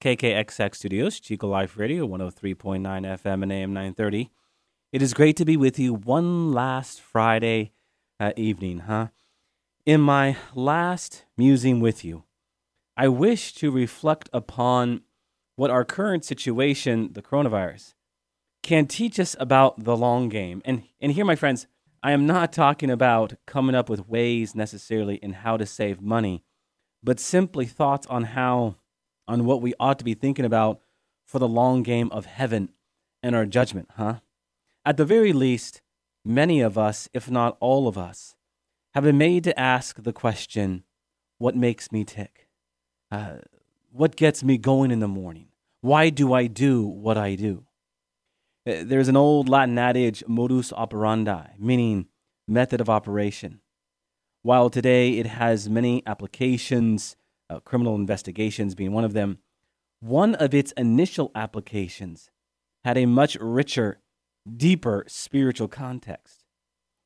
KKXX Studios, Chico Life Radio, 103.9 FM and AM 930. It is great to be with you one last Friday uh, evening, huh? In my last musing with you, I wish to reflect upon what our current situation, the coronavirus, can teach us about the long game. And, and here, my friends, I am not talking about coming up with ways necessarily in how to save money, but simply thoughts on how on what we ought to be thinking about for the long game of heaven and our judgment, huh? At the very least, many of us, if not all of us, have been made to ask the question what makes me tick? Uh, what gets me going in the morning? Why do I do what I do? Uh, there's an old Latin adage, modus operandi, meaning method of operation. While today it has many applications, uh, criminal investigations being one of them, one of its initial applications had a much richer, deeper spiritual context.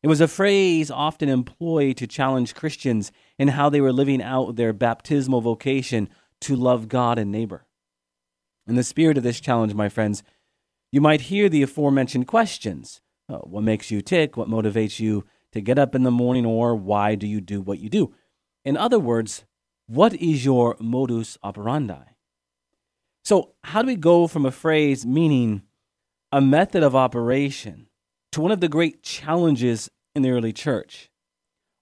It was a phrase often employed to challenge Christians in how they were living out their baptismal vocation to love God and neighbor. In the spirit of this challenge, my friends, you might hear the aforementioned questions uh, What makes you tick? What motivates you to get up in the morning? Or why do you do what you do? In other words, what is your modus operandi? So, how do we go from a phrase meaning a method of operation to one of the great challenges in the early church?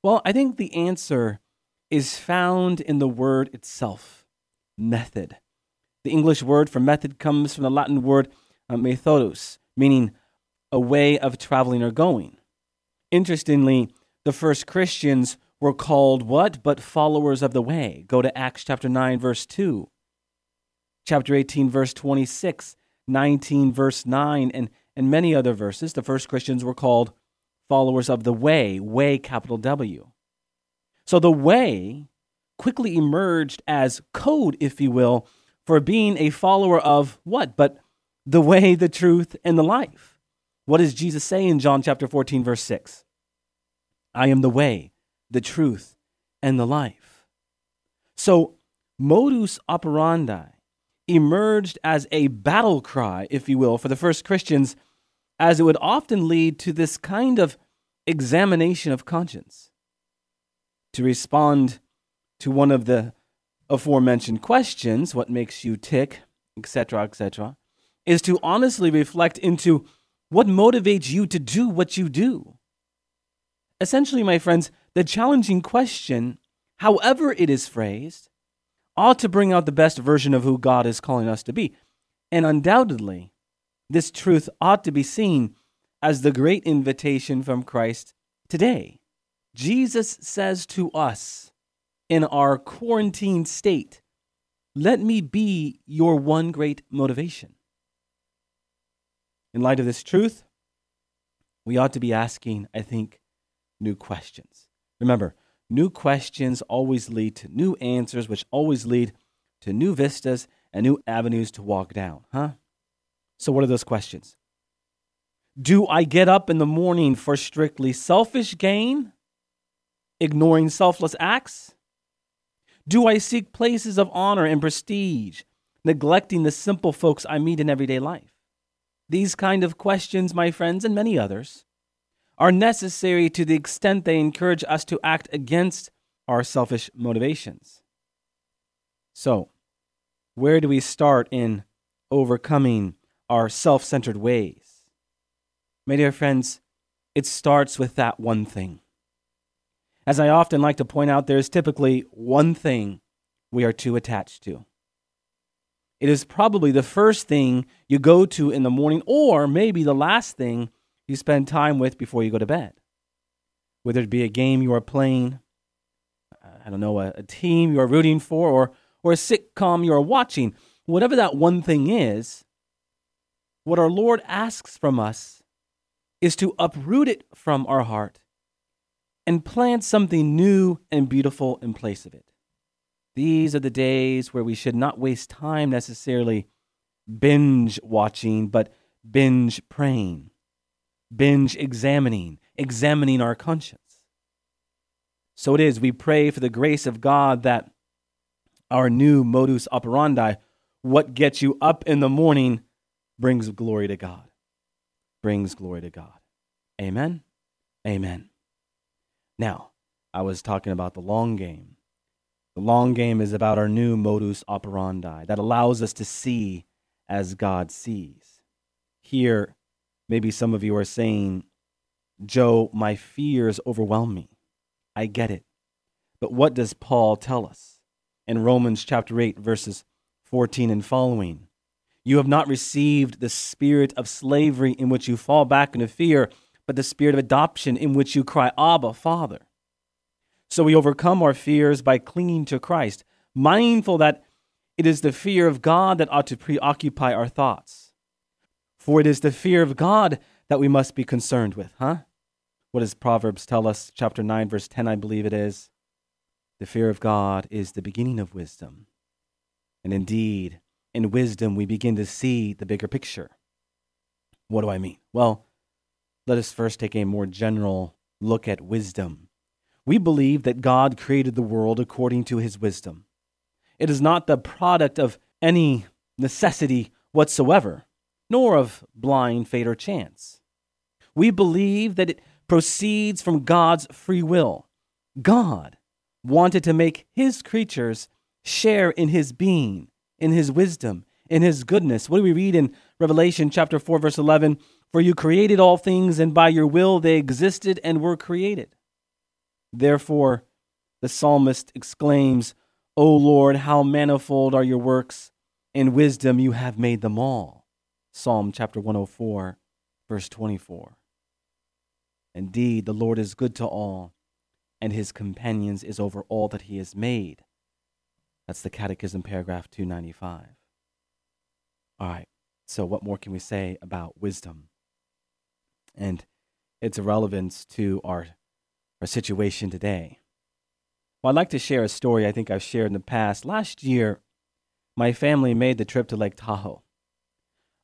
Well, I think the answer is found in the word itself method. The English word for method comes from the Latin word uh, methodus, meaning a way of traveling or going. Interestingly, the first Christians were called what? But followers of the way. Go to Acts chapter 9, verse 2, chapter 18, verse 26, 19, verse 9, and, and many other verses. The first Christians were called followers of the way, way, capital W. So the way quickly emerged as code, if you will, for being a follower of what? But the way, the truth, and the life. What does Jesus say in John chapter 14, verse 6? I am the way, the truth, and the life. So, modus operandi emerged as a battle cry, if you will, for the first Christians, as it would often lead to this kind of examination of conscience. To respond to one of the aforementioned questions, what makes you tick, etc., etc., is to honestly reflect into what motivates you to do what you do. Essentially, my friends, the challenging question, however it is phrased, ought to bring out the best version of who God is calling us to be. And undoubtedly, this truth ought to be seen as the great invitation from Christ today. Jesus says to us in our quarantine state, Let me be your one great motivation. In light of this truth, we ought to be asking, I think, new questions. Remember, new questions always lead to new answers, which always lead to new vistas and new avenues to walk down, huh? So, what are those questions? Do I get up in the morning for strictly selfish gain, ignoring selfless acts? Do I seek places of honor and prestige, neglecting the simple folks I meet in everyday life? These kind of questions, my friends, and many others, are necessary to the extent they encourage us to act against our selfish motivations. So, where do we start in overcoming our self centered ways? My dear friends, it starts with that one thing. As I often like to point out, there is typically one thing we are too attached to. It is probably the first thing you go to in the morning, or maybe the last thing you spend time with before you go to bed. Whether it be a game you are playing, uh, I don't know, a, a team you are rooting for, or, or a sitcom you are watching, whatever that one thing is, what our Lord asks from us is to uproot it from our heart and plant something new and beautiful in place of it. These are the days where we should not waste time necessarily binge watching, but binge praying, binge examining, examining our conscience. So it is, we pray for the grace of God that our new modus operandi, what gets you up in the morning, brings glory to God. Brings glory to God. Amen. Amen. Now, I was talking about the long game. The long game is about our new modus operandi that allows us to see as God sees. Here, maybe some of you are saying, Joe, my fears overwhelm me. I get it. But what does Paul tell us in Romans chapter 8, verses 14 and following? You have not received the spirit of slavery in which you fall back into fear, but the spirit of adoption in which you cry, Abba, Father. So we overcome our fears by clinging to Christ, mindful that it is the fear of God that ought to preoccupy our thoughts. For it is the fear of God that we must be concerned with, huh? What does Proverbs tell us? Chapter 9, verse 10, I believe it is. The fear of God is the beginning of wisdom. And indeed, in wisdom, we begin to see the bigger picture. What do I mean? Well, let us first take a more general look at wisdom. We believe that God created the world according to his wisdom. It is not the product of any necessity whatsoever, nor of blind fate or chance. We believe that it proceeds from God's free will. God wanted to make his creatures share in his being, in his wisdom, in his goodness. What do we read in Revelation chapter 4 verse 11? For you created all things and by your will they existed and were created. Therefore the psalmist exclaims, O Lord, how manifold are your works! In wisdom you have made them all. Psalm chapter 104 verse 24. Indeed, the Lord is good to all, and his companions is over all that he has made. That's the Catechism, paragraph 295. All right, so what more can we say about wisdom and its relevance to our, our situation today? Well, I'd like to share a story I think I've shared in the past. Last year, my family made the trip to Lake Tahoe.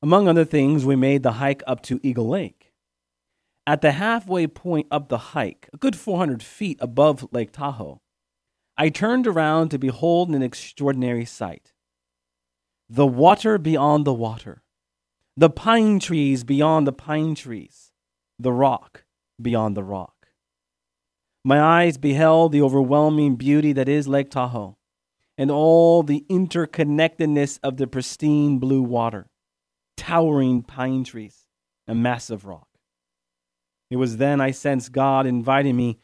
Among other things, we made the hike up to Eagle Lake. At the halfway point up the hike, a good 400 feet above Lake Tahoe, I turned around to behold an extraordinary sight. The water beyond the water, the pine trees beyond the pine trees, the rock beyond the rock. My eyes beheld the overwhelming beauty that is Lake Tahoe and all the interconnectedness of the pristine blue water, towering pine trees, and massive rock. It was then I sensed God inviting me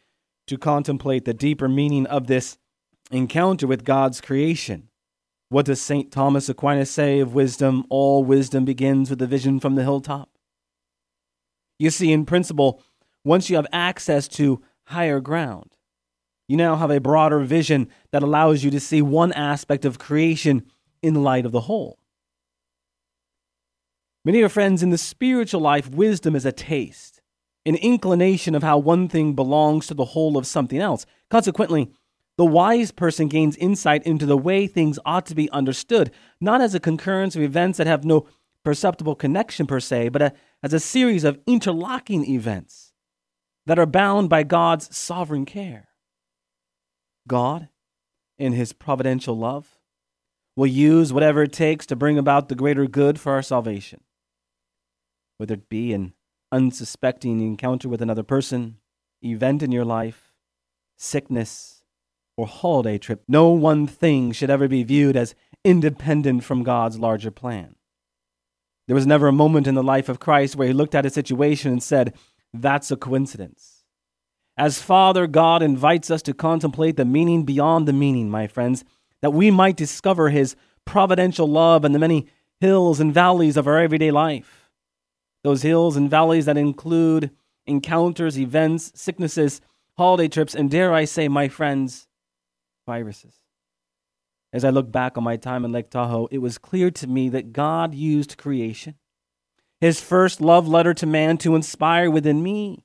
to contemplate the deeper meaning of this encounter with God's creation. What does St. Thomas Aquinas say of wisdom? All wisdom begins with a vision from the hilltop. You see, in principle, once you have access to higher ground, you now have a broader vision that allows you to see one aspect of creation in light of the whole. Of your friends, in the spiritual life, wisdom is a taste, an inclination of how one thing belongs to the whole of something else. Consequently, the wise person gains insight into the way things ought to be understood, not as a concurrence of events that have no perceptible connection per se, but a, as a series of interlocking events that are bound by God's sovereign care. God, in his providential love, will use whatever it takes to bring about the greater good for our salvation, whether it be an unsuspecting encounter with another person, event in your life, sickness, or holiday trip, no one thing should ever be viewed as independent from God's larger plan. There was never a moment in the life of Christ where he looked at a situation and said, That's a coincidence. As Father God invites us to contemplate the meaning beyond the meaning, my friends, that we might discover his providential love in the many hills and valleys of our everyday life. Those hills and valleys that include encounters, events, sicknesses, holiday trips, and dare I say, my friends, viruses. As I look back on my time in Lake Tahoe, it was clear to me that God used creation, his first love letter to man to inspire within me,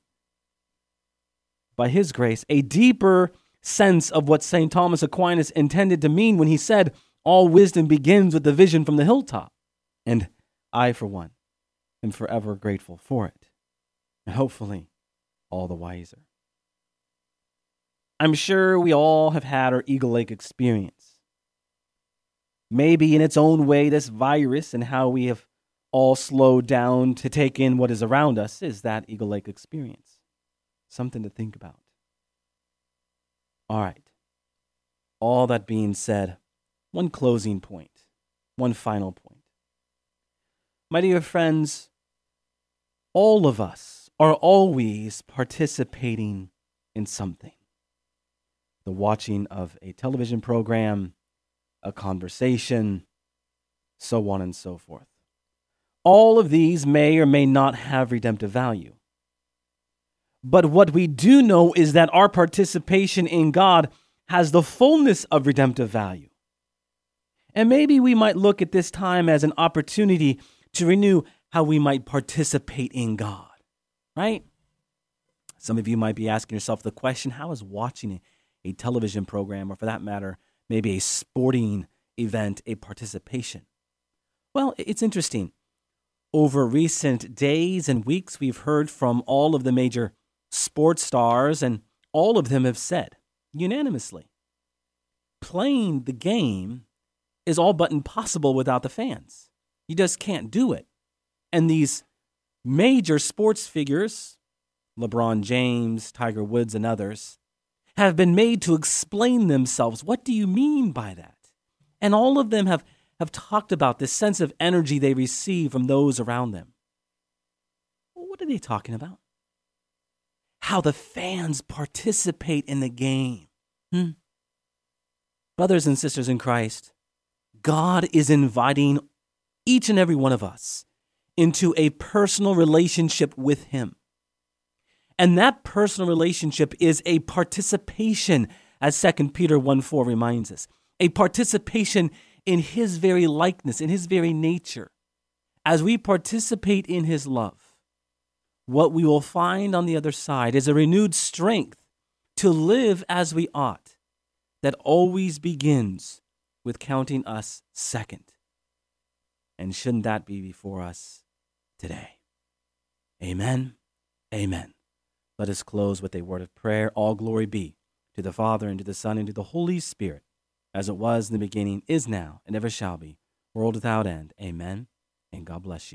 by his grace, a deeper sense of what St. Thomas Aquinas intended to mean when he said, All wisdom begins with the vision from the hilltop. And I, for one, am forever grateful for it. And hopefully, all the wiser. I'm sure we all have had our Eagle Lake experience. Maybe in its own way, this virus and how we have all slowed down to take in what is around us is that Eagle Lake experience. Something to think about. All right. All that being said, one closing point, one final point. My dear friends, all of us are always participating in something the watching of a television program, a conversation, so on and so forth. All of these may or may not have redemptive value. But what we do know is that our participation in God has the fullness of redemptive value. And maybe we might look at this time as an opportunity to renew how we might participate in God, right? Some of you might be asking yourself the question how is watching a television program, or for that matter, maybe a sporting event, a participation? Well, it's interesting. Over recent days and weeks, we've heard from all of the major sports stars, and all of them have said unanimously playing the game is all but impossible without the fans. You just can't do it. And these major sports figures, LeBron James, Tiger Woods, and others, have been made to explain themselves. What do you mean by that? And all of them have, have talked about this sense of energy they receive from those around them. what are they talking about? How the fans participate in the game. Hmm? Brothers and sisters in Christ, God is inviting each and every one of us into a personal relationship with Him. And that personal relationship is a participation, as 2 Peter 1 4 reminds us, a participation in His very likeness, in His very nature. As we participate in His love, what we will find on the other side is a renewed strength to live as we ought that always begins with counting us second. And shouldn't that be before us today? Amen. Amen. Let us close with a word of prayer. All glory be to the Father, and to the Son, and to the Holy Spirit, as it was in the beginning, is now, and ever shall be, world without end. Amen. And God bless you.